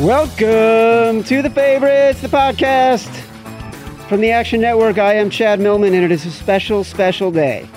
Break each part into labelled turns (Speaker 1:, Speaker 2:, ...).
Speaker 1: Welcome to the favorites, the podcast from the Action Network. I am Chad Millman, and it is a special, special day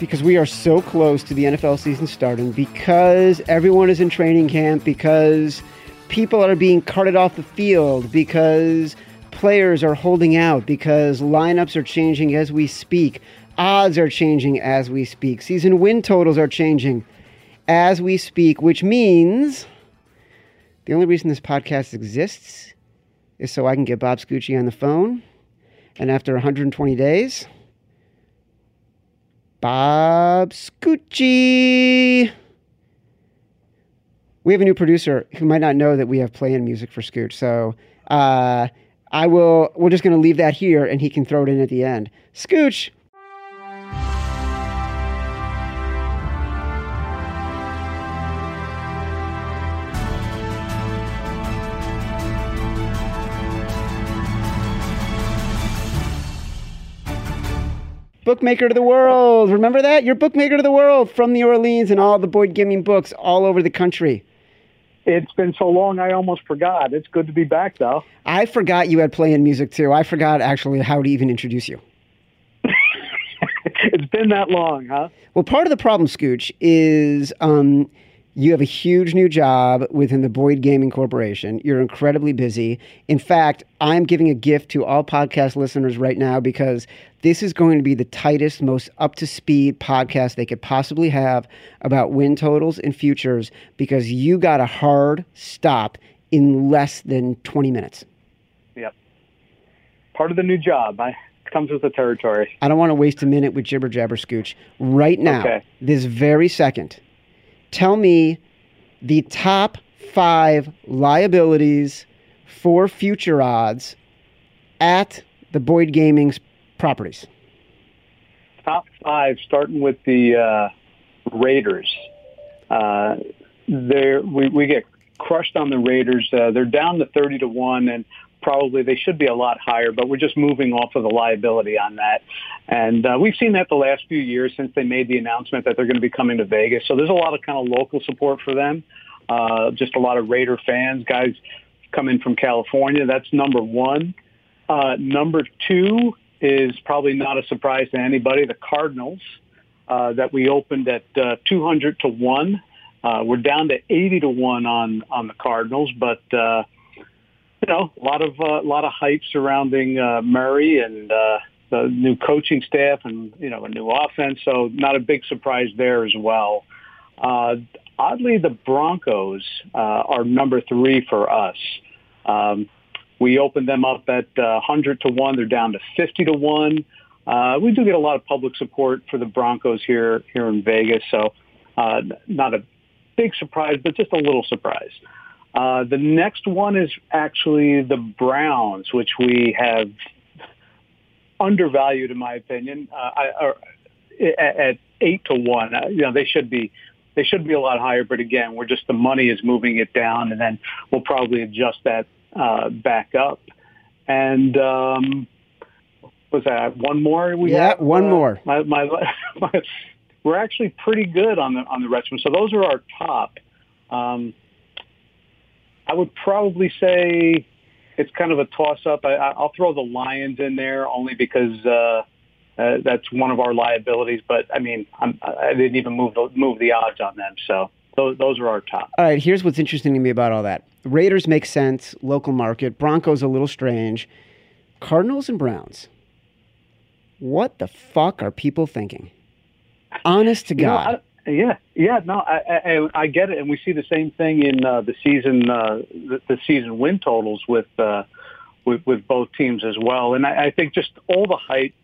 Speaker 1: because we are so close to the NFL season starting. Because everyone is in training camp. Because people are being carted off the field. Because players are holding out. Because lineups are changing as we speak. Odds are changing as we speak. Season win totals are changing as we speak, which means the only reason this podcast exists is so I can get Bob Scucci on the phone. And after 120 days, Bob Scucci. We have a new producer who might not know that we have playing music for Scooch. So uh, I will. We're just going to leave that here, and he can throw it in at the end. Scooch, bookmaker to the world. Remember that? You're bookmaker to the world from New Orleans and all the Boyd Gaming books all over the country.
Speaker 2: It's been so long, I almost forgot. It's good to be back, though.
Speaker 1: I forgot you had playing music too. I forgot actually how to even introduce you.
Speaker 2: it's been that long, huh?
Speaker 1: Well, part of the problem, Scooch, is um, you have a huge new job within the Boyd Gaming Corporation. You're incredibly busy. In fact, I'm giving a gift to all podcast listeners right now because this is going to be the tightest, most up to speed podcast they could possibly have about win totals and futures because you got a hard stop in less than 20 minutes.
Speaker 2: Yep. Part of the new job. I comes with the territory.
Speaker 1: I don't want to waste a minute with jibber jabber scooch. Right now,
Speaker 2: Okay.
Speaker 1: this very second, tell me the top five liabilities for future odds at the Boyd Gaming's properties.
Speaker 2: Top five, starting with the uh, Raiders. Uh, they're, we, we get crushed on the Raiders. Uh, they're down to 30 to 1, and probably they should be a lot higher, but we're just moving off of the liability on that. And uh, we've seen that the last few years since they made the announcement that they're going to be coming to Vegas. So there's a lot of kind of local support for them. Uh, just a lot of Raider fans, guys coming from California. That's number one. Uh, number two is probably not a surprise to anybody. The Cardinals uh, that we opened at uh, 200 to one. Uh, we're down to 80 to one on on the Cardinals, but uh, you know a lot of a lot of hype surrounding uh, Murray and uh, the new coaching staff and you know a new offense. So not a big surprise there as well. Uh, oddly, the Broncos uh, are number three for us. Um, we opened them up at uh, 100 to 1. They're down to 50 to 1. Uh, we do get a lot of public support for the Broncos here here in Vegas, so uh, not a big surprise, but just a little surprise. Uh, the next one is actually the Browns, which we have undervalued, in my opinion, uh, I, or, at, eight to one. Uh, you know, they should be they should be a lot higher, but again, we're just the money is moving it down, and then we'll probably adjust that uh, back up. And um, was that one more? We
Speaker 1: Yeah,
Speaker 2: have?
Speaker 1: one
Speaker 2: Uh,
Speaker 1: more.
Speaker 2: My, my, my, we're actually pretty good on the on the Redskins. So those are our top. Um, I would probably say it's kind of a toss-up. I, I'll throw the Lions in there only because uh, uh, that's one of our liabilities. But I mean, I'm, I didn't even move the, move the odds on them, so those, those are our top.
Speaker 1: All right, here's what's interesting to me about all that. Raiders make sense, local market. Broncos a little strange. Cardinals and Browns. What the fuck are people thinking? Honest to
Speaker 2: You know,
Speaker 1: God.
Speaker 2: I- yeah, yeah, no, I, I, I get it, and we see the same thing in uh, the season, uh, the, the season win totals with, uh, with with both teams as well. And I, I think just all the hype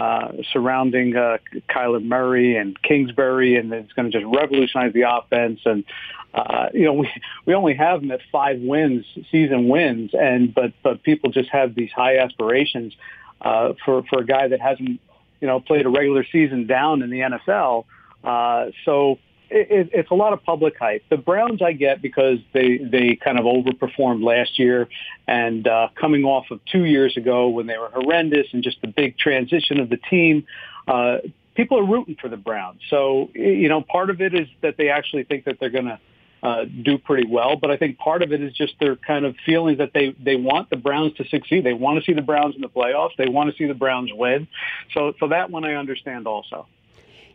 Speaker 2: uh, surrounding uh, Kyler Murray and Kingsbury, and it's going to just revolutionize the offense. And uh, you know, we we only have them at five wins, season wins, and but but people just have these high aspirations uh, for for a guy that hasn't you know played a regular season down in the NFL. Uh, so it, it, it's a lot of public hype. The Browns I get because they they kind of overperformed last year, and uh, coming off of two years ago when they were horrendous, and just the big transition of the team. Uh, people are rooting for the Browns. So you know, part of it is that they actually think that they're going to uh, do pretty well. But I think part of it is just their kind of feeling that they they want the Browns to succeed. They want to see the Browns in the playoffs. They want to see the Browns win. So so that one I understand also.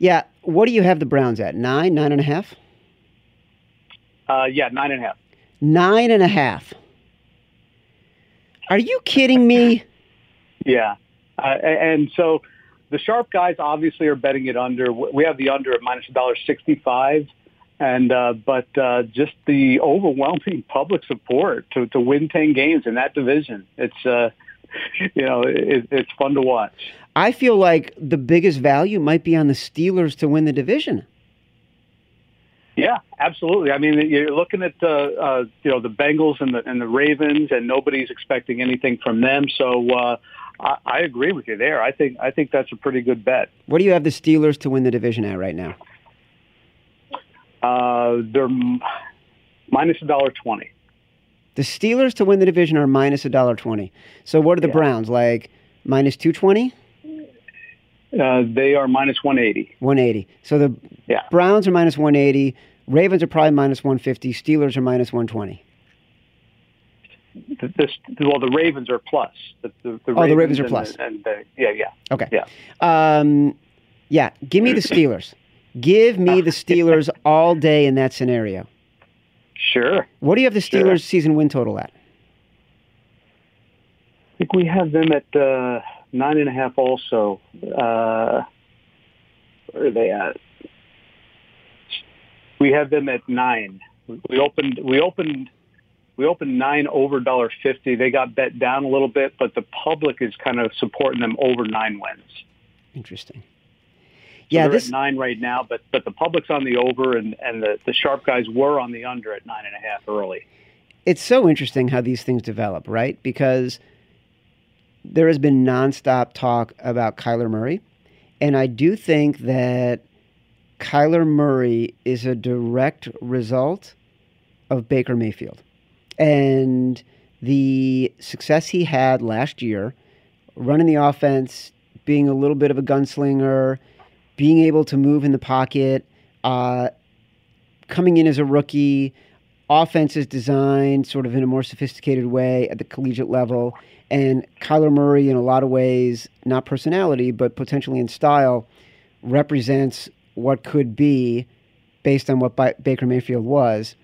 Speaker 1: Yeah. What do you have the Browns at? Nine, nine and a half?
Speaker 2: Uh, yeah, nine and a half.
Speaker 1: Nine and a half. Are you kidding me?
Speaker 2: Yeah, uh, and so the sharp guys obviously are betting it under. We have the under at minus a dollar sixty-five, and uh, but uh, just the overwhelming public support to to win ten games in that division. It's uh, you know it, it's fun to watch.
Speaker 1: I feel like the biggest value might be on the Steelers to win the division.
Speaker 2: Yeah, absolutely. I mean, you're looking at uh, uh, you know the Bengals and the and the Ravens, and nobody's expecting anything from them. So uh, I, I agree with you there. I think I think that's a pretty good bet.
Speaker 1: What do you have the Steelers to win the division at right now?
Speaker 2: Uh, they're minus a dollar twenty.
Speaker 1: The Steelers to win the division are minus a dollar twenty. So what are the
Speaker 2: Yeah.
Speaker 1: Browns like? Minus two twenty,
Speaker 2: Uh, they are minus one eighty.
Speaker 1: one eighty. So the
Speaker 2: Yeah.
Speaker 1: Browns are minus one eighty. Ravens are probably minus one fifty. Steelers are minus one twenty.
Speaker 2: The, this, well, the Ravens are plus. The, the, the
Speaker 1: Oh, the Ravens are
Speaker 2: and
Speaker 1: plus.
Speaker 2: and the, yeah, yeah,
Speaker 1: Okay.
Speaker 2: yeah.
Speaker 1: Um, yeah. Give me the Steelers. Give me the Steelers all day in that scenario.
Speaker 2: Sure.
Speaker 1: What do you have the
Speaker 2: Sure.
Speaker 1: Steelers season win total at?
Speaker 2: I think we have them at uh, nine and a half. Also, uh, where are they at? We have them at nine. We opened. We opened. We opened nine over dollar fifty. They got bet down a little bit, but the public is kind of supporting them over nine wins.
Speaker 1: Interesting. Yeah,
Speaker 2: they're
Speaker 1: this
Speaker 2: at nine right now, but but the public's on the over, and and the the sharp guys were on the under at nine and a half early.
Speaker 1: it's so interesting how these things develop, right? Because there has been nonstop talk about Kyler Murray, and I do think that Kyler Murray is a direct result of Baker Mayfield and the success he had last year, running the offense, being a little bit of a gunslinger, being able to move in the pocket, uh, coming in as a rookie offense is designed sort of in a more sophisticated way at the collegiate level. And Kyler Murray, in a lot of ways, not personality, but potentially in style, represents what could be based on what Baker Mayfield was.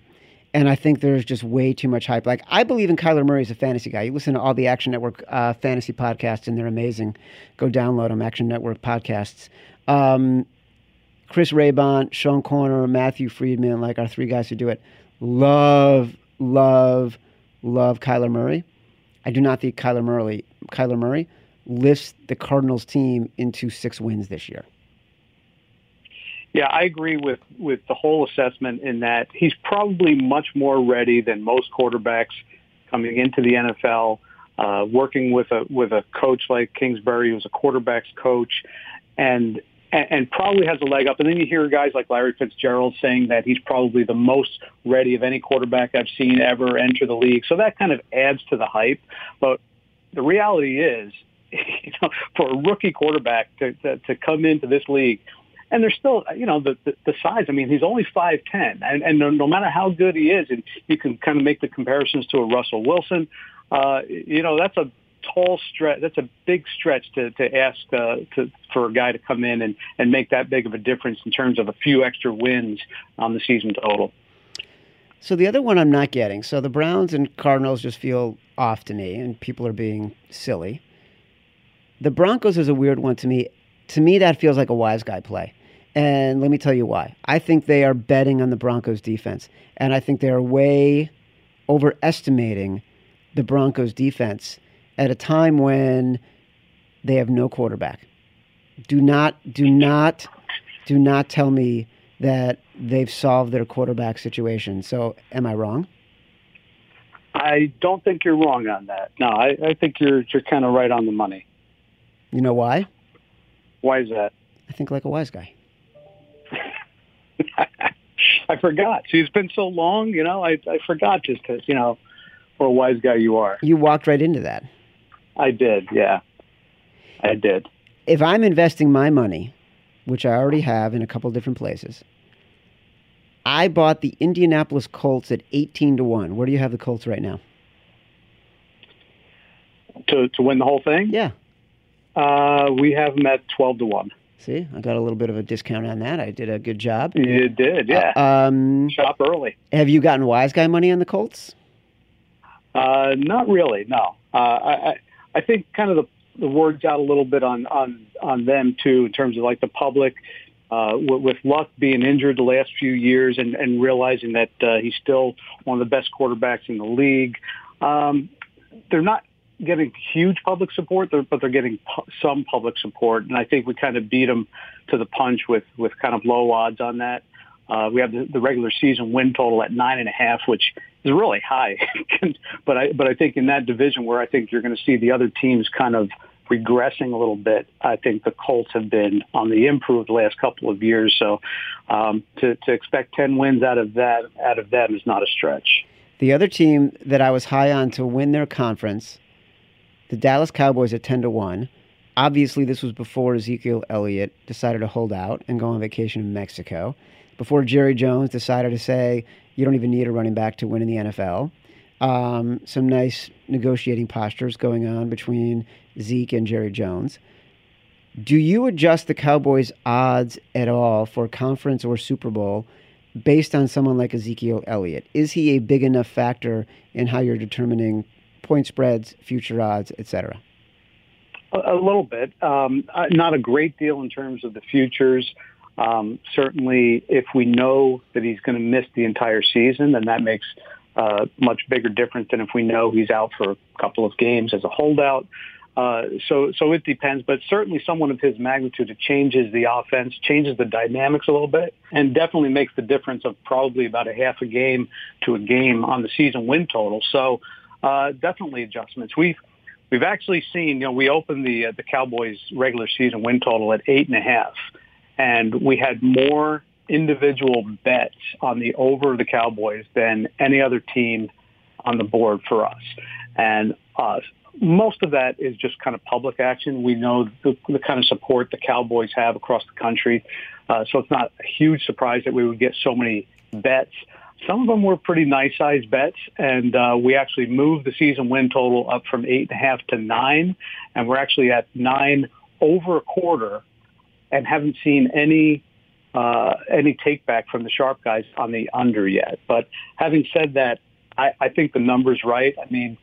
Speaker 1: And I think there's just way too much hype. Like, I believe in Kyler Murray as a fantasy guy. You listen to all the Action Network uh, fantasy podcasts, and they're amazing. Go download them, Action Network podcasts. Um, Chris Raybon, Sean Koerner, Matthew Freedman, like our three guys who do it, love, love, love Kyler Murray. I do not think Kyler Murray, Kyler Murray lifts the Cardinals team into six wins this year.
Speaker 2: Yeah, I agree with with the whole assessment in that he's probably much more ready than most quarterbacks coming into the NFL. Uh, working with a with a coach like Kingsbury, who's a quarterbacks coach, and and, and probably has a leg up. And then you hear guys like Larry Fitzgerald saying that he's probably the most ready of any quarterback I've seen ever enter the league. So that kind of adds to the hype. But the reality is, you know, for a rookie quarterback to, to, to come into this league and they're still, you know, the, the, the size. I mean, he's only 5'10", and, and no, no matter how good he is, and you can kind of make the comparisons to a Russell Wilson, uh, you know, that's a tall stretch. That's a big stretch to, to ask uh, to, for a guy to come in and, and make that big of a difference in terms of a few extra wins on the season total.
Speaker 1: So the other one I'm not getting. So the Browns and Cardinals just feel off to me, and people are being silly. The Broncos is a weird one to me. To me, that feels like a wise guy play. And let me tell you why. I think they are betting on the Broncos defense. And I think they're way overestimating the Broncos defense at a time when they have no quarterback. Do not, do not, do not tell me that they've solved their quarterback situation. So, am I wrong?
Speaker 2: I don't think you're wrong on that. No, I, I think you're you're kind of right on the money.
Speaker 1: You know why?
Speaker 2: Why is that?
Speaker 1: I think like a wise guy.
Speaker 2: I forgot. See, it's been so long, you know. I I forgot just to, you know, what a wise guy you are.
Speaker 1: You walked right into that.
Speaker 2: I did, yeah. I did.
Speaker 1: If I'm investing my money, which I already have in a couple different places, I bought the Indianapolis Colts at 18 to 1. Where do you have the Colts right now?
Speaker 2: To to win the whole thing?
Speaker 1: Yeah.
Speaker 2: Uh, we have them at 12 to 1.
Speaker 1: See, I got a little bit of a discount on that. I did a good job.
Speaker 2: You did, yeah.
Speaker 1: Uh, um,
Speaker 2: Shop early.
Speaker 1: have you gotten wise guy money on the Colts?
Speaker 2: Uh, not really, no. Uh, I, I think kind of the the word's out a little bit on on on them too in terms of like the public. Uh, with, with Luck being injured the last few years and, and realizing that uh, he's still one of the best quarterbacks in the league, um, they're not getting huge public support, but they're getting pu- some public support. And I think we kind of beat them to the punch with, with kind of low odds on that. Uh, we have the, the regular season win total at nine and a half, which is really high. but I but I think in that division where I think you're going to see the other teams kind of regressing a little bit, I think the Colts have been on the improve the last couple of years. So um, to to expect ten wins out of that out of them is not a stretch.
Speaker 1: The other team that I was high on to win their conference, the Dallas Cowboys at 10 to 1. Obviously, this was before Ezekiel Elliott decided to hold out and go on vacation in Mexico before Jerry Jones decided to say you don't even need a running back to win in the NFL. Um, some nice negotiating postures going on between Zeke and Jerry Jones. Do you adjust the Cowboys' odds at all for conference or Super Bowl based on someone like Ezekiel Elliott? Is he a big enough factor in how you're determining point spreads, future odds, etc.?
Speaker 2: A, a little bit. Um, not a great deal in terms of the futures. Um, certainly, if we know that he's going to miss the entire season, then that makes uh, much bigger difference than if we know he's out for a couple of games as a holdout. Uh, so, so it depends, but certainly someone of his magnitude, it changes the offense, changes the dynamics a little bit, and definitely makes the difference of probably about a half a game to a game on the season win total. So, uh, definitely adjustments. We've we've actually seen, you know, we opened the uh, the Cowboys regular season win total at eight and a half and we had more individual bets on the over of the Cowboys than any other team on the board for us. And uh, most of that is just kind of public action. We know the, the kind of support the Cowboys have across the country. Uh, so it's not a huge surprise that we would get so many bets. Some of them were pretty nice sized bets, and uh, we actually moved the season win total up from eight and a half to nine, and we're actually at nine over a quarter and haven't seen any uh, any take back from the sharp guys on the under yet. But having said that, I, I think the number's right. I mean,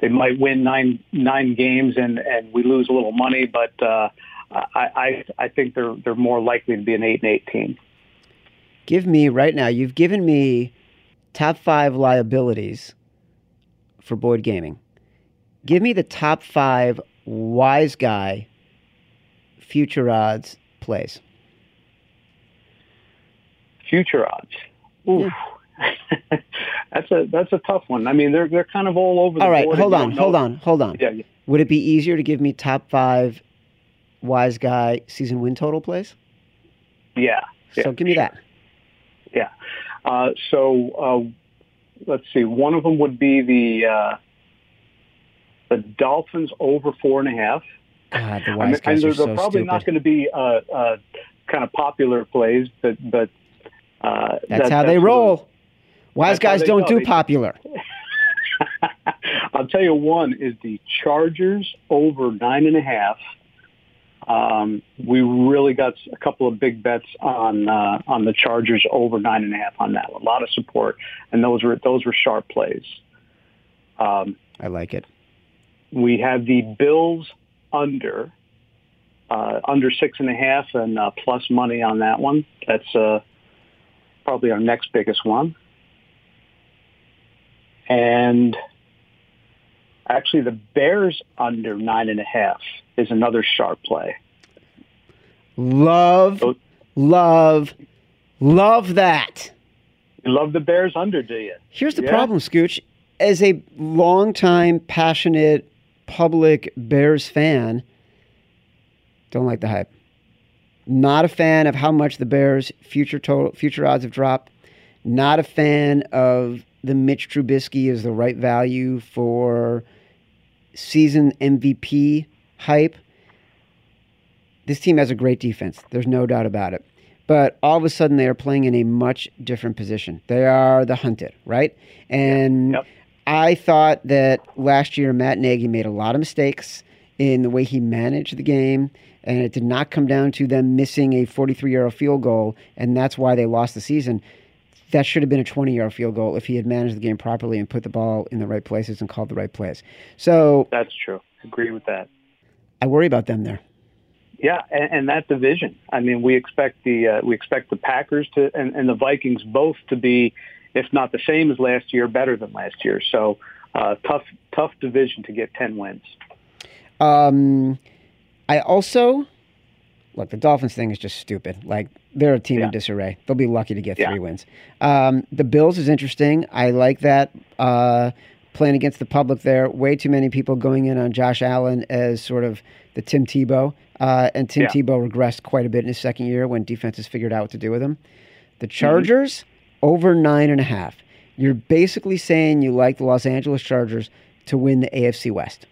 Speaker 2: they might win nine nine games and and we lose a little money, but uh, I, I I think they're they're more likely to be an eight and eight team.
Speaker 1: Give me right now. You've given me top five liabilities for Boyd Gaming. Give me the top five wise guy future odds plays?
Speaker 2: Future odds. Oof. Yeah. that's a that's a tough one. I mean, they're they're kind of all over.
Speaker 1: All right, hold on, hold on, hold on.
Speaker 2: Yeah, yeah.
Speaker 1: Would it be easier to give me top five wise guy season win total plays?
Speaker 2: Yeah.
Speaker 1: So give me
Speaker 2: sure.
Speaker 1: that.
Speaker 2: Yeah. Uh, so uh, let's see. One of them would be the uh, the Dolphins over four and a half.
Speaker 1: God, the
Speaker 2: I
Speaker 1: wise
Speaker 2: mean, and
Speaker 1: guys
Speaker 2: they're,
Speaker 1: are so
Speaker 2: they're probably
Speaker 1: stupid.
Speaker 2: not going to be uh, uh, kind of popular plays, but but uh,
Speaker 1: That's
Speaker 2: that-
Speaker 1: how they
Speaker 2: really-
Speaker 1: roll. Wise guys don't do popular.
Speaker 2: I'll tell you one is the Chargers over nine and a half. Um, we really got a couple of big bets on uh, on the Chargers over nine and a half on that. A lot of support, and those were those were sharp plays. Um,
Speaker 1: I like it.
Speaker 2: we have the Bills under uh, under six and a half and uh, plus money on that one. That's uh, probably our next biggest one. And actually, the Bears under nine and a half is another sharp play.
Speaker 1: Love, love, love that.
Speaker 2: You love the Bears under, do you?
Speaker 1: Here's the
Speaker 2: Yeah.
Speaker 1: problem, Scooch. As a longtime, passionate, public Bears fan, don't like the hype. Not a fan of how much the Bears' future total future odds have dropped. Not a fan of the Mitch Trubisky is the right value for season MVP hype. This team has a great defense. There's no doubt about it. But all of a sudden, they are playing in a much different position. They are the hunted, right? And
Speaker 2: Yep.
Speaker 1: I thought that last year Matt Nagy made a lot of mistakes in the way he managed the game, and it did not come down to them missing a 43 yard field goal, and that's why they lost the season. That should have been a 20 yard field goal if he had managed the game properly and put the ball in the right places and called the right plays. So
Speaker 2: That's true. Agree with that.
Speaker 1: I worry about them there.
Speaker 2: Yeah, and, and that division. I mean, we expect the uh, we expect the Packers to and, and the Vikings both to be, if not the same as last year, better than last year. So uh, tough tough division to get ten wins.
Speaker 1: Um, I also look the Dolphins thing is just stupid. Like they're a team in disarray. They'll be lucky to get
Speaker 2: Yeah.
Speaker 1: three wins. Um, the Bills is interesting. I like that uh, playing against the public there. Way too many people going in on Josh Allen as sort of the Tim Tebow, uh, and Tim
Speaker 2: Yeah.
Speaker 1: Tebow regressed quite a bit in his second year when defenses figured out what to do with him. The
Speaker 2: Mm-hmm.
Speaker 1: Over nine and a half. You're basically saying you like the Los Angeles Chargers to win the AFC West.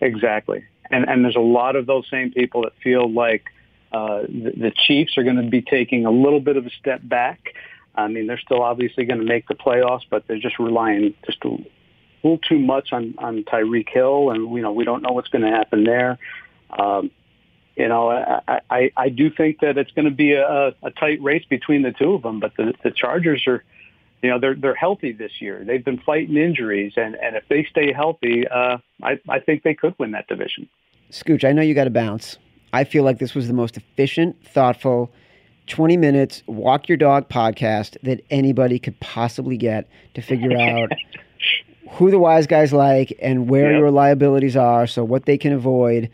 Speaker 2: Exactly, and and there's a lot of those same people that feel like uh, the, the Chiefs are going to be taking a little bit of a step back. I mean, they're still obviously going to make the playoffs, but they're just relying just a little too much on on Tyreek Hill, and you know we don't know what's going to happen there. Um, you know, I, I, I do think that it's going to be a, a tight race between the two of them, but the, the Chargers are, you know, they're they're healthy this year. They've been fighting injuries, and, and if they stay healthy, uh, I I think they could win that division.
Speaker 1: Scooch, I know you got to bounce. I feel like this was the most efficient, thoughtful, 20 minutes walk your dog podcast that anybody could possibly get to figure out who the wise guys like and where
Speaker 2: Yep.
Speaker 1: your liabilities are, so what they can avoid.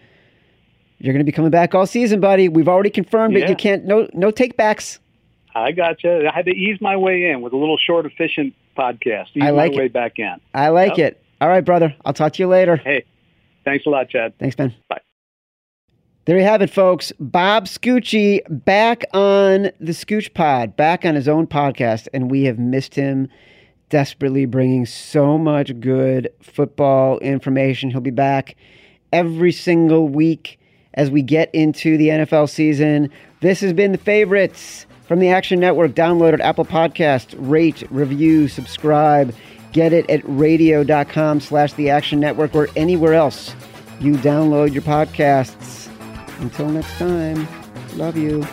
Speaker 1: You're going to be coming back all season, buddy. We've already confirmed it. You can't no no take backs.
Speaker 2: I got you. I had to ease my way in with a little short, efficient podcast. Ease
Speaker 1: I like
Speaker 2: my
Speaker 1: it.
Speaker 2: way back in.
Speaker 1: I like
Speaker 2: Yep.
Speaker 1: it. All right, brother. I'll talk to you later.
Speaker 2: Hey, thanks a lot, Chad.
Speaker 1: Thanks, Ben.
Speaker 2: Bye.
Speaker 1: There you have it, folks. Bob Scucci back on the Scooch Pod, back on his own podcast, and we have missed him desperately, bringing so much good football information. He'll be back every single week as we get into the NFL season. This has been the favorites from the Action Network. Download it, Apple Podcast, rate, review, subscribe. Get it at radio.com slash the Action Network or anywhere else you download your podcasts. Until next time, love you.